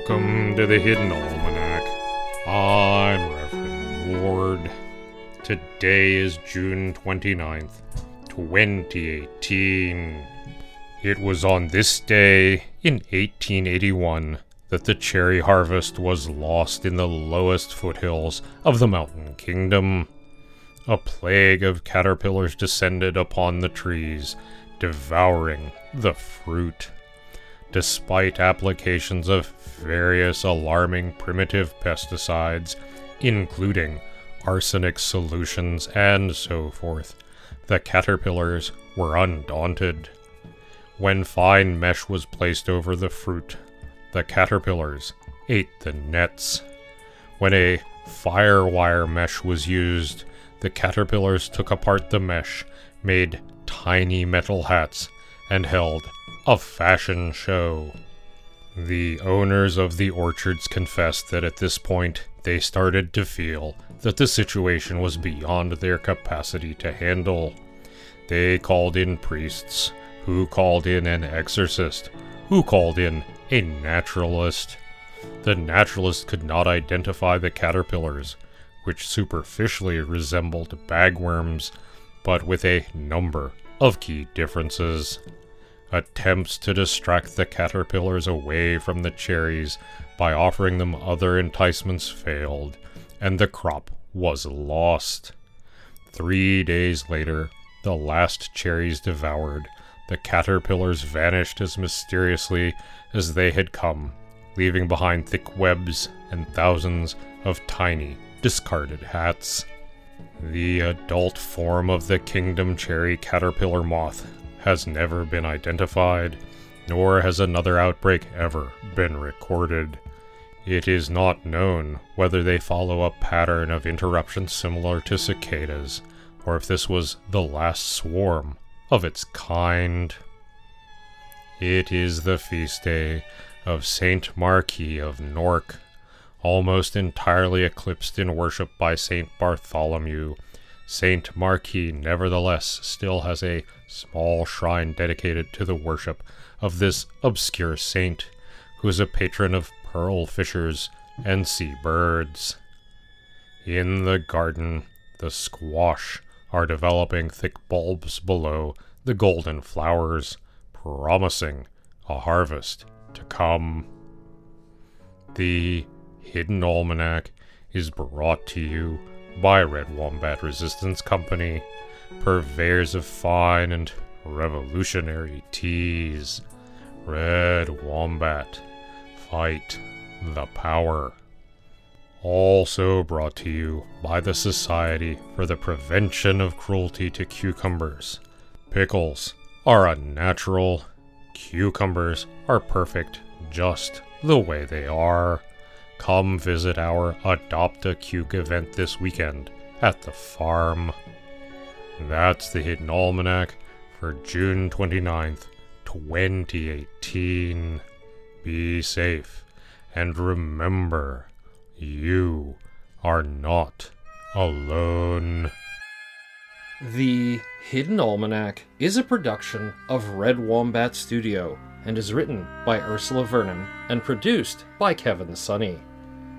Welcome to the Hidden Almanac. I'm Reverend Mord. Today is June 29th, 2018. It was on this day in 1881 that the cherry harvest was lost in the lowest foothills of the Mountain Kingdom. A plague of caterpillars descended upon the trees, devouring the fruit. Despite applications of various alarming primitive pesticides, including arsenic solutions and so forth, the caterpillars were undaunted. When fine mesh was placed over the fruit, the caterpillars ate the nets. When a firewire mesh was used, the caterpillars took apart the mesh, made tiny metal hats, and held a fashion show. The owners of the orchards confessed that at this point they started to feel that the situation was beyond their capacity to handle. They called in priests, who called in an exorcist, who called in a naturalist. The naturalist could not identify the caterpillars, which superficially resembled bagworms, but with a number of key differences. Attempts to distract the caterpillars away from the cherries by offering them other enticements failed, and the crop was lost. Three days later, the last cherries devoured, the caterpillars vanished as mysteriously as they had come, leaving behind thick webs and thousands of tiny, discarded hats. The adult form of the kingdom cherry caterpillar moth has never been identified, nor has another outbreak ever been recorded. It is not known whether they follow a pattern of interruption similar to cicadas, or if this was the last swarm of its kind. It is the feast day of Saint Marquez of Nork, almost entirely eclipsed in worship by Saint Bartholomew. Saint Marquez, nevertheless, still has a small shrine dedicated to the worship of this obscure saint, who is a patron of pearl fishers and sea birds. In the garden, the squash are developing thick bulbs below the golden flowers, promising a harvest to come. The Hidden Almanac is brought to you by Red Wombat Resistance Company, purveyors of fine and revolutionary teas. Red Wombat, fight the power. Also brought to you by the Society for the Prevention of Cruelty to Cucumbers. Pickles are unnatural. Cucumbers are perfect just the way they are. Come visit our Adopt a Cuke event this weekend at the farm. That's the Hidden Almanac for June 29th, 2018. Be safe and remember, you are not alone. The Hidden Almanac is a production of Red Wombat Studio and is written by Ursula Vernon and produced by Kevin Sonney.